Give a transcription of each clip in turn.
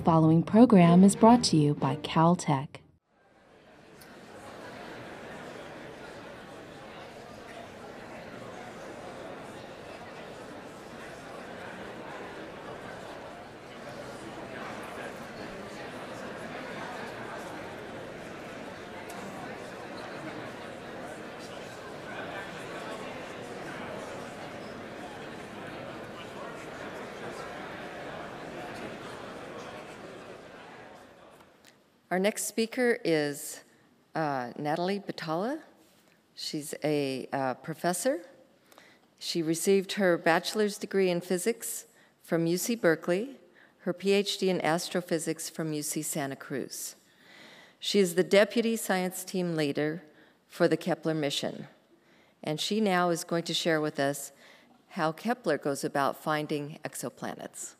following program is brought to you by Caltech. Our next speaker is uh, Natalie Batalha. She's a uh, professor. She received her bachelor's degree in physics from UC Berkeley, her PhD in astrophysics from UC Santa Cruz. She is the deputy science team leader for the Kepler mission. And she now is going to share with us how Kepler goes about finding exoplanets.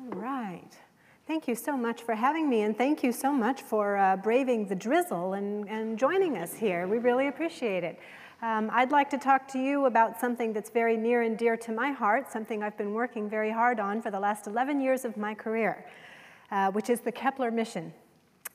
All right. Thank you so much for having me, and thank you so much for uh, braving the drizzle and, and joining us here. We really appreciate it. Um, I'd like to talk to you about something that's very near and dear to my heart, something I've been working very hard on for the last 11 years of my career, uh, which is the Kepler mission,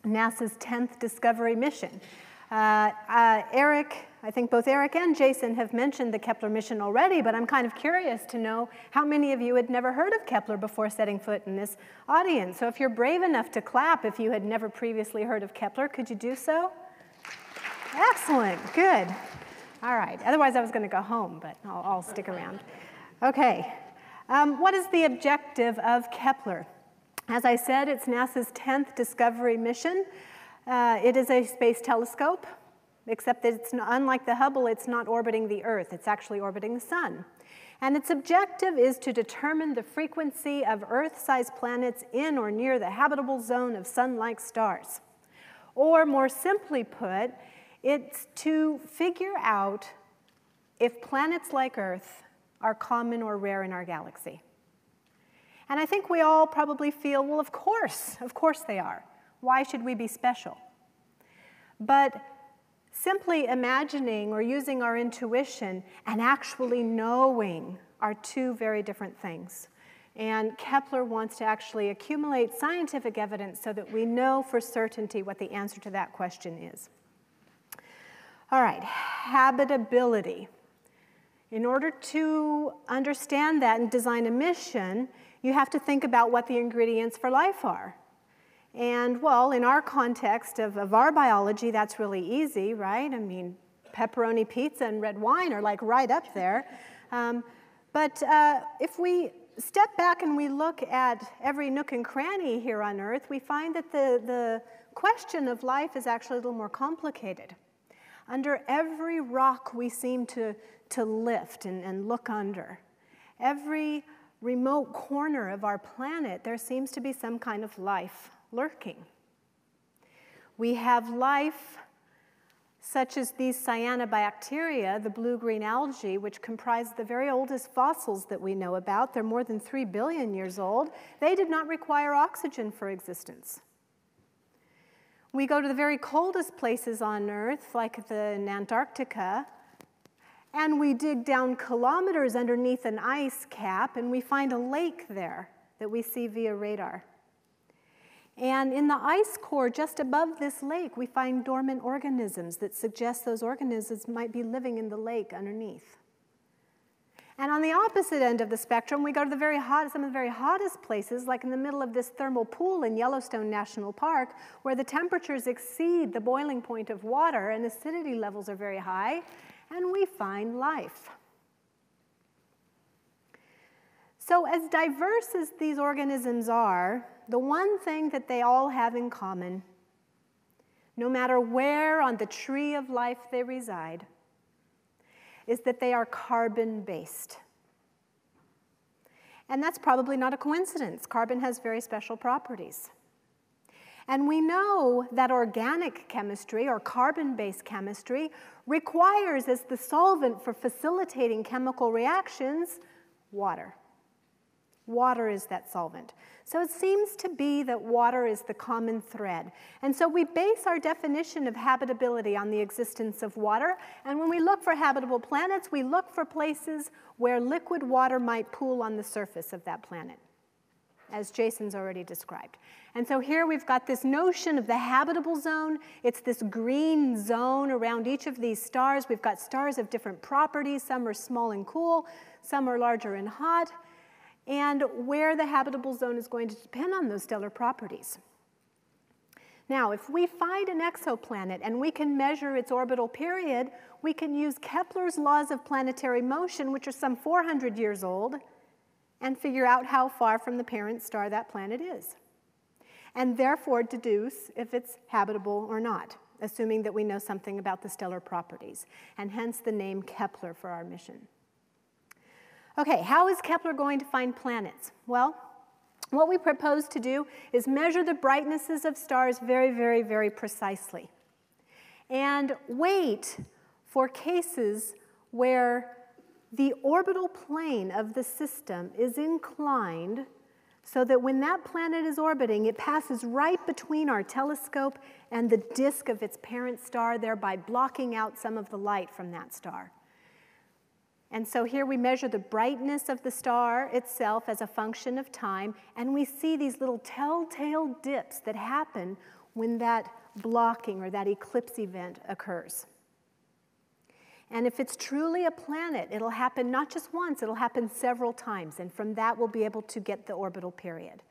NASA's 10th Discovery mission. Uh, uh, Eric, I think both Eric and Jason have mentioned the Kepler mission already, but I'm kind of curious to know how many of you had never heard of Kepler before setting foot in this audience. So if you're brave enough to clap if you had never previously heard of Kepler, could you do so? Excellent, good. All right, otherwise I was going to go home, but I'll, I'll stick around. Okay, um, what is the objective of Kepler? As I said, it's NASA's 10th discovery mission. Uh, it is a space telescope, except that it's not, unlike the Hubble, it's not orbiting the Earth, it's actually orbiting the Sun. And its objective is to determine the frequency of Earth-sized planets in or near the habitable zone of Sun-like stars. Or more simply put, it's to figure out if planets like Earth are common or rare in our galaxy. And I think we all probably feel, well, of course, of course they are. Why should we be special? But simply imagining or using our intuition and actually knowing are two very different things. And Kepler wants to actually accumulate scientific evidence so that we know for certainty what the answer to that question is. All right, habitability. In order to understand that and design a mission, you have to think about what the ingredients for life are. And well, in our context of, of our biology, that's really easy, right? I mean, pepperoni pizza and red wine are like right up there. Um, but uh, if we step back and we look at every nook and cranny here on Earth, we find that the, the question of life is actually a little more complicated. Under every rock we seem to, to lift and, and look under, every remote corner of our planet, there seems to be some kind of life lurking. We have life such as these cyanobacteria, the blue-green algae, which comprise the very oldest fossils that we know about. They're more than 3 billion years old. They did not require oxygen for existence. We go to the very coldest places on Earth, like the Antarctica, and we dig down kilometers underneath an ice cap, and we find a lake there that we see via radar. And in the ice core just above this lake, we find dormant organisms that suggest those organisms might be living in the lake underneath. And on the opposite end of the spectrum, we go to the very hot, some of the very hottest places, like in the middle of this thermal pool in Yellowstone National Park, where the temperatures exceed the boiling point of water and acidity levels are very high, and we find life. So as diverse as these organisms are, the one thing that they all have in common, no matter where on the tree of life they reside, is that they are carbon based. And that's probably not a coincidence. Carbon has very special properties. And we know that organic chemistry or carbon based chemistry requires, as the solvent for facilitating chemical reactions, water. Water is that solvent. So it seems to be that water is the common thread. And so we base our definition of habitability on the existence of water. And when we look for habitable planets, we look for places where liquid water might pool on the surface of that planet, as Jason's already described. And so here we've got this notion of the habitable zone. It's this green zone around each of these stars. We've got stars of different properties. Some are small and cool, some are larger and hot and where the habitable zone is going to depend on those stellar properties. Now, if we find an exoplanet and we can measure its orbital period, we can use Kepler's laws of planetary motion, which are some 400 years old, and figure out how far from the parent star that planet is. And therefore deduce if it's habitable or not, assuming that we know something about the stellar properties, and hence the name Kepler for our mission. Okay, how is Kepler going to find planets? Well, what we propose to do is measure the brightnesses of stars very, very, very precisely and wait for cases where the orbital plane of the system is inclined so that when that planet is orbiting, it passes right between our telescope and the disk of its parent star, thereby blocking out some of the light from that star. And so here we measure the brightness of the star itself as a function of time, and we see these little telltale dips that happen when that blocking or that eclipse event occurs. And if it's truly a planet, it'll happen not just once, it'll happen several times, and from that we'll be able to get the orbital period.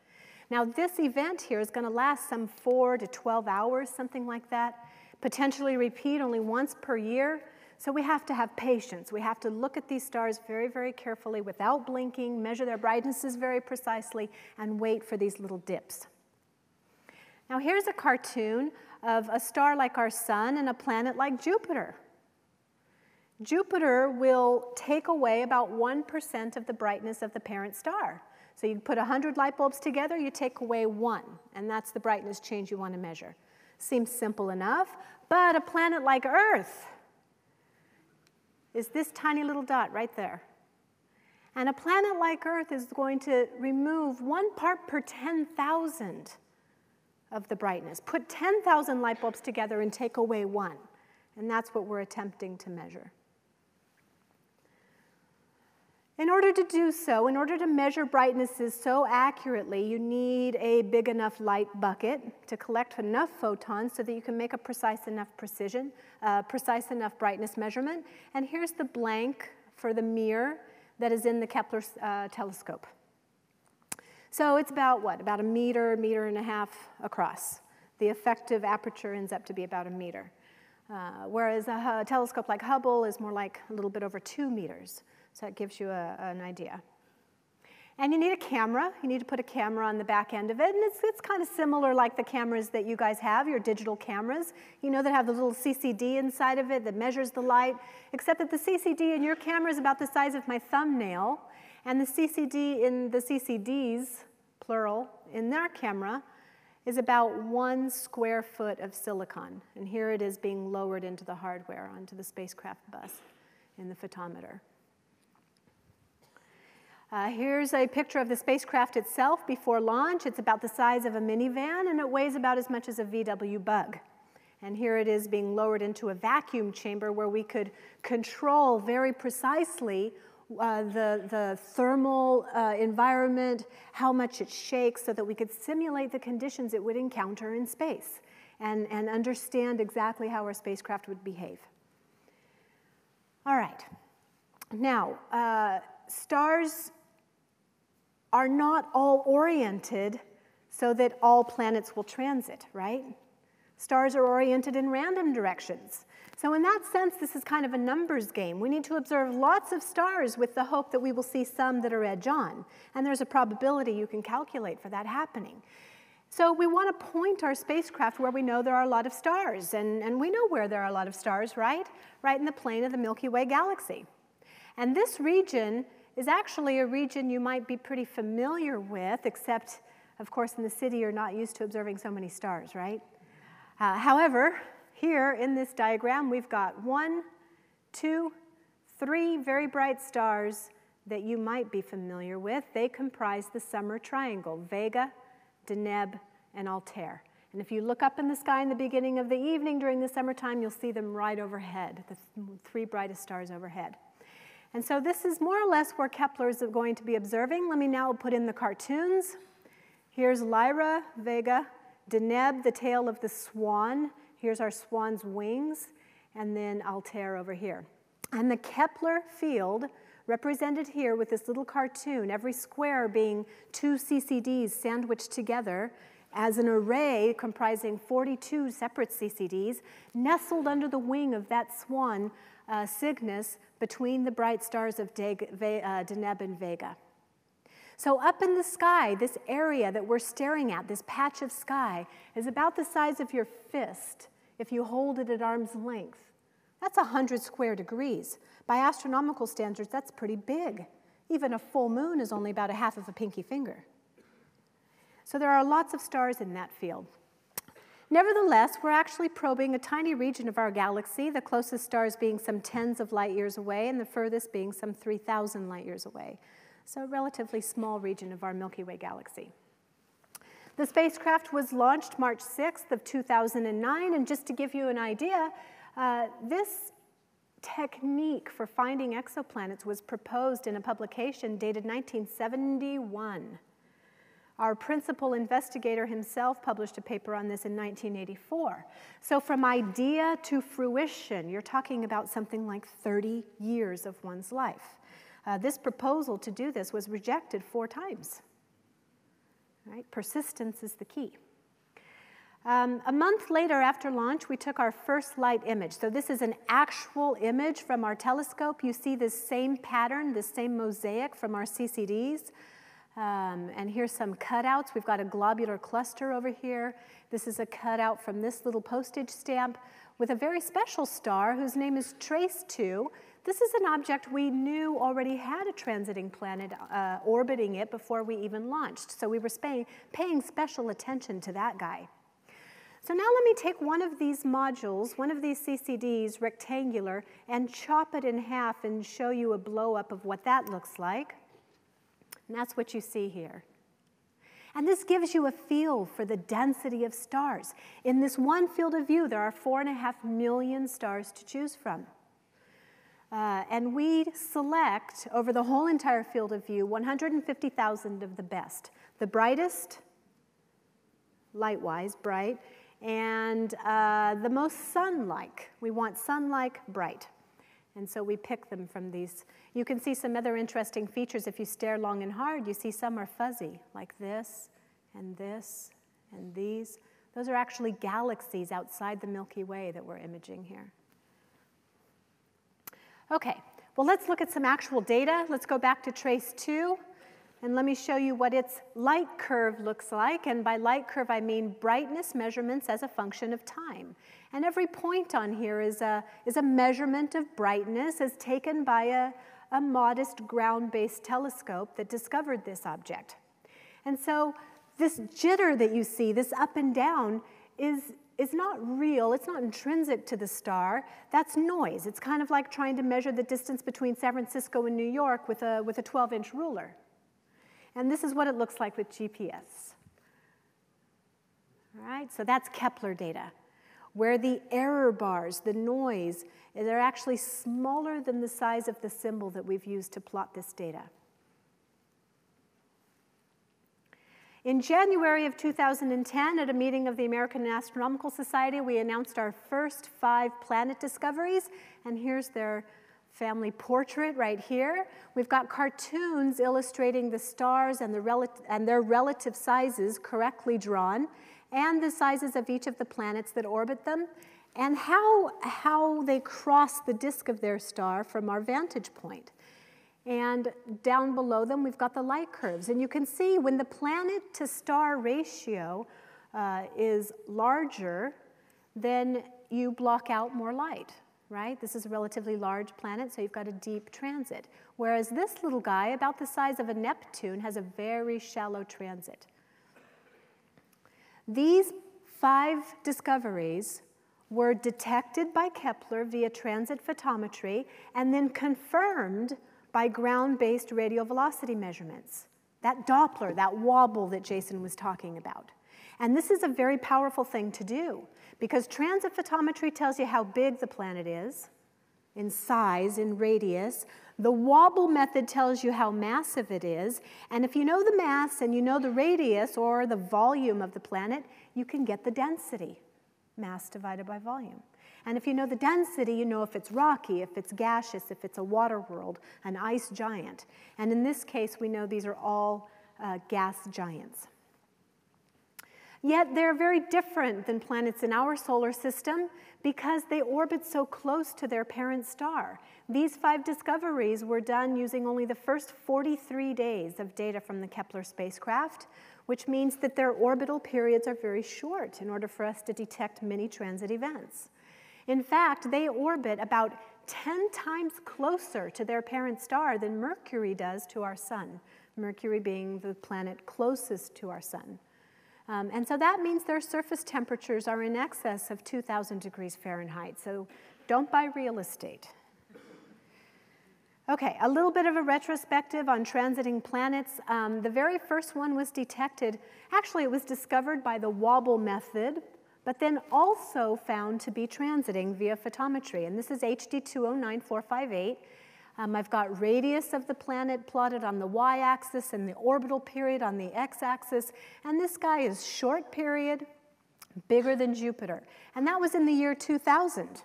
Now, this event here is going to last some 4 to 12 hours, something like that, potentially repeat only once per year. So we have to have patience. We have to look at these stars very, very carefully without blinking, measure their brightnesses very precisely, and wait for these little dips. Now here's a cartoon of a star like our sun and a planet like Jupiter. Jupiter will take away about 1% of the brightness of the parent star. So you put 100 light bulbs together, you take away one, and that's the brightness change you want to measure. Seems simple enough, but a planet like Earth is this tiny little dot right there. And a planet like Earth is going to remove one part per 10,000 of the brightness. Put 10,000 light bulbs together and take away one. And that's what we're attempting to measure. In order to do so, in order to measure brightnesses so accurately, you need a big enough light bucket to collect enough photons so that you can make a precise enough precision, uh, precise enough brightness measurement. And here's the blank for the mirror that is in the Kepler uh, telescope. So it's about what? About a meter, meter and a half across. The effective aperture ends up to be about a meter. Uh, whereas a, a telescope like Hubble is more like a little bit over two meters. So that gives you a, an idea. And you need a camera. You need to put a camera on the back end of it. And it's, it's kind of similar like the cameras that you guys have, your digital cameras, you know, that have the little CCD inside of it that measures the light, except that the CCD in your camera is about the size of my thumbnail. And the CCD in the CCDs, plural, in their camera is about one square foot of silicon. And here it is being lowered into the hardware, onto the spacecraft bus in the photometer. Uh, here's a picture of the spacecraft itself before launch. It's about the size of a minivan and it weighs about as much as a VW bug. And here it is being lowered into a vacuum chamber where we could control very precisely uh, the, the thermal uh, environment, how much it shakes, so that we could simulate the conditions it would encounter in space and, and understand exactly how our spacecraft would behave. All right. Now, uh, stars are not all oriented so that all planets will transit, right? Stars are oriented in random directions. So, in that sense, this is kind of a numbers game. We need to observe lots of stars with the hope that we will see some that are edge on. And there's a probability you can calculate for that happening. So, we want to point our spacecraft where we know there are a lot of stars. And, and we know where there are a lot of stars, right? Right in the plane of the Milky Way galaxy. And this region is actually a region you might be pretty familiar with, except, of course, in the city you're not used to observing so many stars, right? Uh, however, here in this diagram, we've got one, two, three very bright stars that you might be familiar with. They comprise the summer triangle, Vega, Deneb, and Altair. And if you look up in the sky in the beginning of the evening during the summertime, you'll see them right overhead, the three brightest stars overhead. And so this is more or less where Kepler is going to be observing. Let me now put in the cartoons. Here's Lyra, Vega, Deneb, the tail of the swan. Here's our swan's wings, and then Altair over here. And the Kepler field represented here with this little cartoon, every square being two CCDs sandwiched together as an array comprising 42 separate CCDs, nestled under the wing of that swan uh, Cygnus between the bright stars of De uh, Deneb and Vega. So, up in the sky, this area that we're staring at, this patch of sky, is about the size of your fist if you hold it at arm's length. That's 100 square degrees. By astronomical standards, that's pretty big. Even a full moon is only about a half of a pinky finger. So there are lots of stars in that field. Nevertheless, we're actually probing a tiny region of our galaxy, the closest stars being some tens of light years away and the furthest being some 3,000 light years away. So a relatively small region of our Milky Way galaxy. The spacecraft was launched March 6th of 2009, and just to give you an idea, uh, this technique for finding exoplanets was proposed in a publication dated 1971. Our principal investigator himself published a paper on this in 1984. So, from idea to fruition, you're talking about something like 30 years of one's life. Uh, this proposal to do this was rejected four times. Right? Persistence is the key. Um, a month later after launch, we took our first light image. So this is an actual image from our telescope. You see this same pattern, this same mosaic from our CCDs. Um, and here's some cutouts. We've got a globular cluster over here. This is a cutout from this little postage stamp with a very special star whose name is TrES 2. This is an object we knew already had a transiting planet uh, orbiting it before we even launched. So we were paying special attention to that guy. So now let me take one of these modules, one of these CCDs, rectangular, and chop it in half and show you a blow up of what that looks like. And that's what you see here. And this gives you a feel for the density of stars. In this one field of view, there are four and a half million stars to choose from. Uh, and we select, over the whole entire field of view, 150,000 of the best. The brightest, light-wise, bright, and uh, the most sun-like. We want sun-like bright. And so we pick them from these. You can see some other interesting features if you stare long and hard. You see some are fuzzy, like this, and this, and these. Those are actually galaxies outside the Milky Way that we're imaging here. Okay, well, let's look at some actual data. Let's go back to TrES two. And let me show you what its light curve looks like. And by light curve, I mean brightness measurements as a function of time. And every point on here is a, is a measurement of brightness as taken by a, a modest ground-based telescope that discovered this object. And so this jitter that you see, this up and down, is, is not real. It's not intrinsic to the star. That's noise. It's kind of like trying to measure the distance between San Francisco and New York with a, with a 12-inch ruler. And this is what it looks like with GPS. All right, so that's Kepler data, where the error bars, the noise, they're actually smaller than the size of the symbol that we've used to plot this data. In January of 2010, at a meeting of the American Astronomical Society, we announced our first five planet discoveries, and here's their family portrait right here. We've got cartoons illustrating the stars and, the and their relative sizes correctly drawn, and the sizes of each of the planets that orbit them, and how, how they cross the disk of their star from our vantage point. And down below them, we've got the light curves. And you can see when the planet to star ratio uh, is larger, then you block out more light right? This is a relatively large planet, so you've got a deep transit. Whereas this little guy, about the size of a Neptune, has a very shallow transit. These five discoveries were detected by Kepler via transit photometry and then confirmed by ground-based radial velocity measurements. That Doppler, that wobble that Jason was talking about. And this is a very powerful thing to do because transit photometry tells you how big the planet is in size, in radius. The wobble method tells you how massive it is. And if you know the mass and you know the radius or the volume of the planet, you can get the density, mass divided by volume. And if you know the density, you know if it's rocky, if it's gaseous, if it's a water world, an ice giant. And in this case, we know these are all uh, gas giants. Yet they're very different than planets in our solar system because they orbit so close to their parent star. These five discoveries were done using only the first 43 days of data from the Kepler spacecraft, which means that their orbital periods are very short in order for us to detect many transit events. In fact, they orbit about 10 times closer to their parent star than Mercury does to our sun, Mercury being the planet closest to our sun. Um, and so that means their surface temperatures are in excess of 2,000 degrees Fahrenheit. So don't buy real estate. Okay, a little bit of a retrospective on transiting planets. Um, the very first one was detected, actually, it was discovered by the wobble method but then also found to be transiting via photometry. And this is HD 209458. Um, I've got radius of the planet plotted on the y-axis and the orbital period on the x-axis. And this guy is short period, bigger than Jupiter. And that was in the year 2000.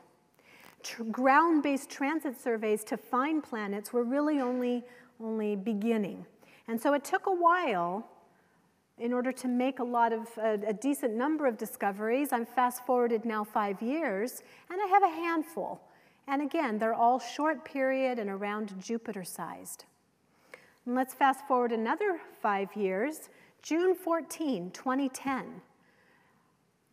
Ground-based transit surveys to find planets were really only, only beginning. And so it took a while in order to make a lot of a, a decent number of discoveries. I'm fast forwarded now five years, and I have a handful. And again, they're all short period and around Jupiter sized. And let's fast forward another five years, June 14, 2010.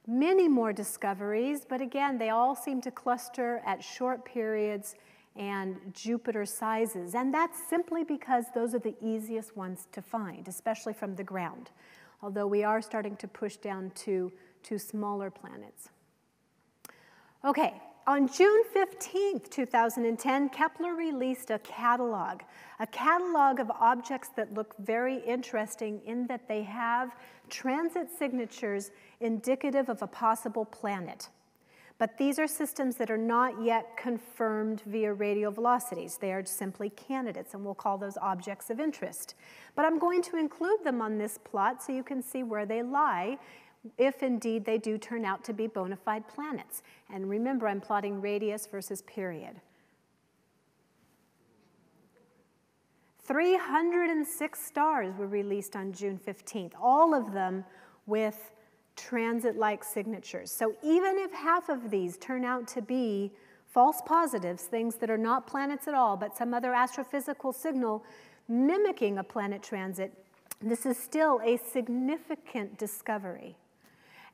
Many more discoveries, but again, they all seem to cluster at short periods and Jupiter sizes. And that's simply because those are the easiest ones to find, especially from the ground although we are starting to push down to, to smaller planets. Okay, on June 15, 2010, Kepler released a catalog, a catalog of objects that look very interesting in that they have transit signatures indicative of a possible planet. But these are systems that are not yet confirmed via radial velocities. They are simply candidates, and we'll call those objects of interest. But I'm going to include them on this plot so you can see where they lie if indeed they do turn out to be bona fide planets. And remember, I'm plotting radius versus period. 306 stars were released on June 15th, all of them with transit-like signatures. So even if half of these turn out to be false positives, things that are not planets at all, but some other astrophysical signal mimicking a planet transit, this is still a significant discovery.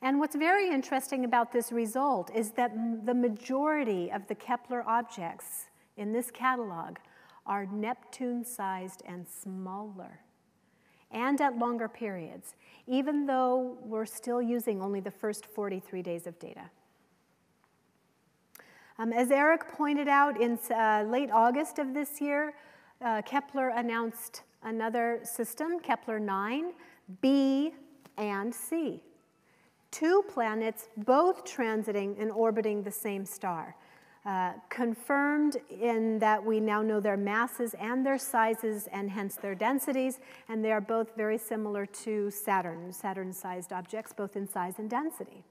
And what's very interesting about this result is that the majority of the Kepler objects in this catalog are Neptune-sized and smaller, and at longer periods even though we're still using only the first 43 days of data. Um, as Eric pointed out, in uh, late August of this year, uh, Kepler announced another system, Kepler 9, B and C. Two planets, both transiting and orbiting the same star. Uh, confirmed in that we now know their masses and their sizes and hence their densities, and they are both very similar to Saturn, Saturn-sized objects, both in size and density.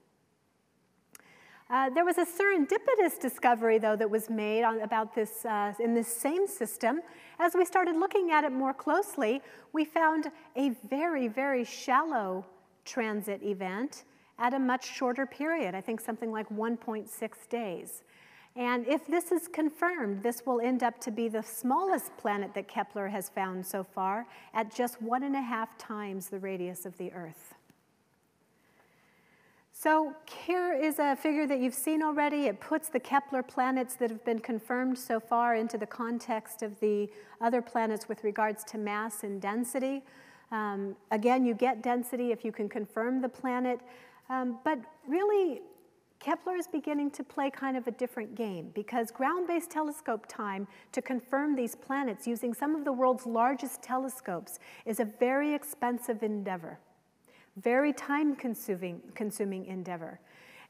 Uh, there was a serendipitous discovery, though, that was made on, about this uh, in this same system. As we started looking at it more closely, we found a very, very shallow transit event at a much shorter period, I think something like 1.6 days. And if this is confirmed, this will end up to be the smallest planet that Kepler has found so far at just one and a half times the radius of the Earth. So here is a figure that you've seen already. It puts the Kepler planets that have been confirmed so far into the context of the other planets with regards to mass and density. Um, again, you get density if you can confirm the planet. Um, but really, Kepler is beginning to play kind of a different game because ground based telescope time to confirm these planets using some of the world's largest telescopes is a very expensive endeavor, very time consuming, consuming endeavor.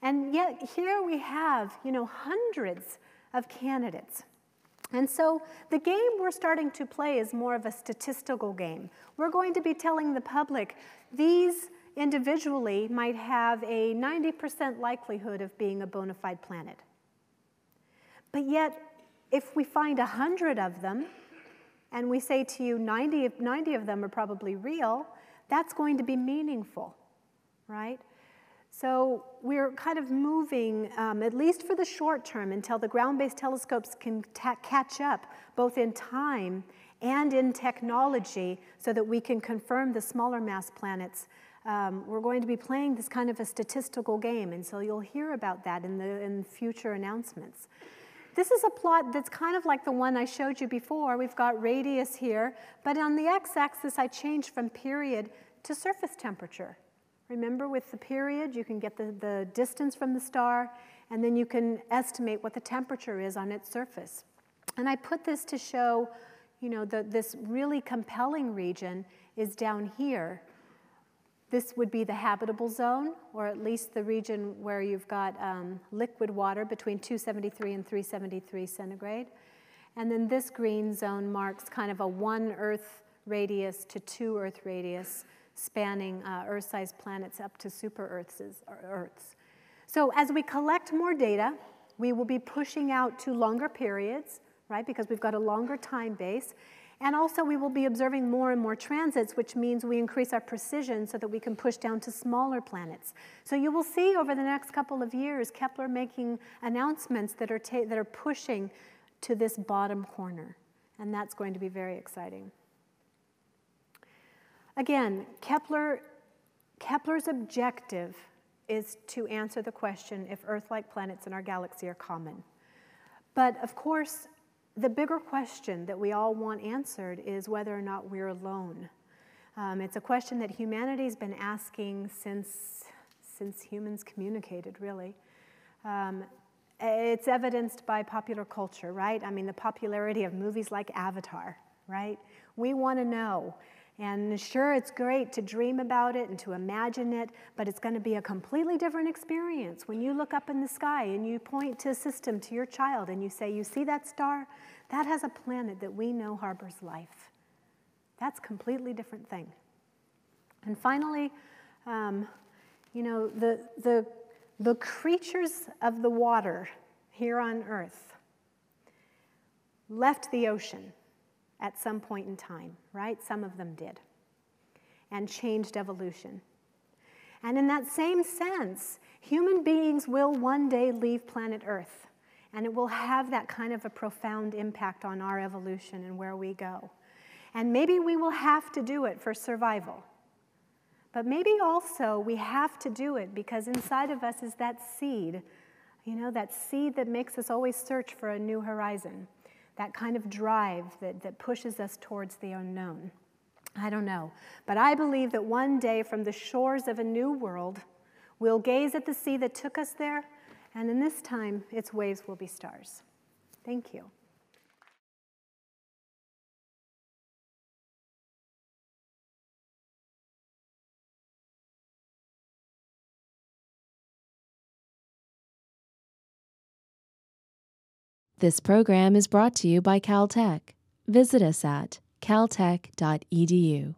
And yet, here we have, you know, hundreds of candidates. And so the game we're starting to play is more of a statistical game. We're going to be telling the public these individually might have a 90% likelihood of being a bona fide planet. But yet, if we find 100 of them, and we say to you 90, 90 of them are probably real, that's going to be meaningful, right? So we're kind of moving, um, at least for the short term, until the ground-based telescopes can catch up, both in time and in technology, so that we can confirm the smaller mass planets um, we're going to be playing this kind of a statistical game, and so you'll hear about that in the in future announcements. This is a plot that's kind of like the one I showed you before. We've got radius here, but on the x-axis I changed from period to surface temperature. Remember with the period, you can get the, the distance from the star, and then you can estimate what the temperature is on its surface. And I put this to show, you know, that this really compelling region is down here this would be the habitable zone, or at least the region where you've got um, liquid water between 273 and 373 centigrade. And then this green zone marks kind of a one Earth radius to two Earth radius, spanning uh, Earth-sized planets up to super Earths, Earths. So as we collect more data, we will be pushing out to longer periods, right, because we've got a longer time base. And also we will be observing more and more transits, which means we increase our precision so that we can push down to smaller planets. So you will see over the next couple of years Kepler making announcements that are, that are pushing to this bottom corner. And that's going to be very exciting. Again, Kepler, Kepler's objective is to answer the question if Earth-like planets in our galaxy are common. But of course, the bigger question that we all want answered is whether or not we're alone. Um, it's a question that humanity's been asking since, since humans communicated, really. Um, it's evidenced by popular culture, right? I mean, the popularity of movies like Avatar, right? We want to know and sure, it's great to dream about it and to imagine it, but it's going to be a completely different experience when you look up in the sky and you point to a system to your child and you say, You see that star? That has a planet that we know harbors life. That's a completely different thing. And finally, um, you know, the, the, the creatures of the water here on earth left the ocean at some point in time, right? Some of them did, and changed evolution. And in that same sense, human beings will one day leave planet Earth, and it will have that kind of a profound impact on our evolution and where we go. And maybe we will have to do it for survival. But maybe also we have to do it because inside of us is that seed, you know, that seed that makes us always search for a new horizon that kind of drive that, that pushes us towards the unknown. I don't know. But I believe that one day from the shores of a new world, we'll gaze at the sea that took us there, and in this time, its waves will be stars. Thank you. This program is brought to you by Caltech. Visit us at caltech.edu.